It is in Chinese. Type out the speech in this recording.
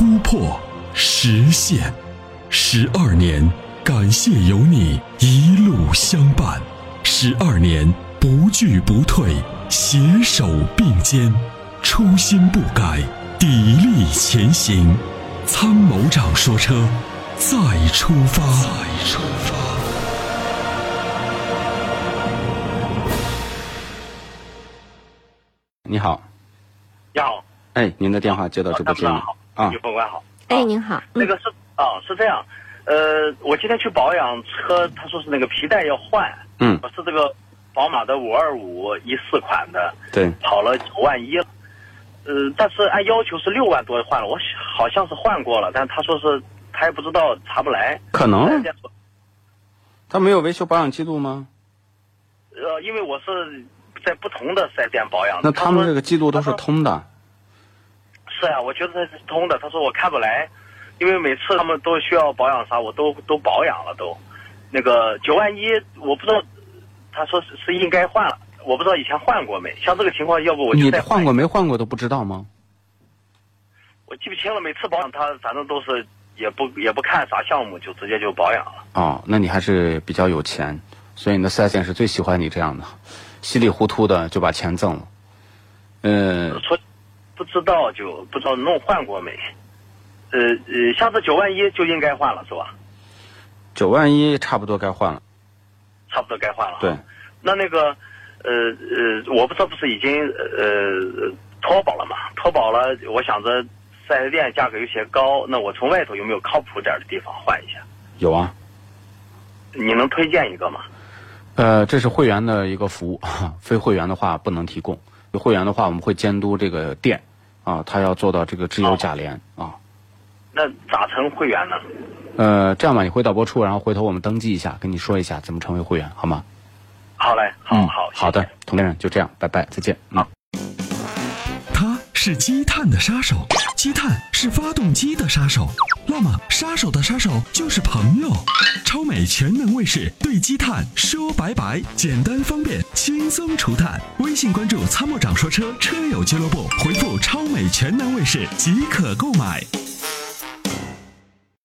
突破、实现。十二年，感谢有你一路相伴。十二年，不惧不退，携手并肩，初心不改，砥砺前行。参谋长说：车，再出发。再出发。”你好，你好，哎，您的电话接到直播间了啊，有本官好，哎，您好，那个是啊，是这样，呃，我今天去保养车，他说是那个皮带要换，嗯，我是这个宝马的五二五一四款的，对，跑了九万一，呃，但是按要求是六万多换了，我好像是换过了，但他说是他也不知道查不来，可能，他没有维修保养记录吗？呃，因为我是。在不同的四 S 店保养，那他们这个记录都是通的。是啊，我觉得它是通的。他说我看不来，因为每次他们都需要保养啥，我都都保养了都。那个九万一，我不知道，他说是是应该换了，我不知道以前换过没。像这个情况，要不我就再换过没换过都不知道吗？我记不清了，每次保养他反正都是也不也不看啥项目，就直接就保养了。哦，那你还是比较有钱，所以你的四 S 店是最喜欢你这样的。稀里糊涂的就把钱挣了，嗯，说不知道就不知道弄换过没，呃呃，下次九万一就应该换了是吧？九万一差不多该换了，差不多该换了。对，那那个呃呃，我不知道不是已经呃脱保了嘛？脱保了，我想着四 S 店价格有些高，那我从外头有没有靠谱点的地方换一下？有啊，你能推荐一个吗？呃，这是会员的一个服务，非会员的话不能提供。会员的话，我们会监督这个店，啊，他要做到这个质优价廉啊。那咋成会员呢？呃，这样吧，你回导播处，然后回头我们登记一下，跟你说一下怎么成为会员，好吗？好嘞，好好好的，童先生就这样，拜拜，再见。啊。他。是积碳的杀手，积碳是发动机的杀手，那么杀手的杀手就是朋友。超美全能卫士对积碳说拜拜，简单方便，轻松除碳。微信关注“参谋长说车”车友俱乐部，回复“超美全能卫士”即可购买。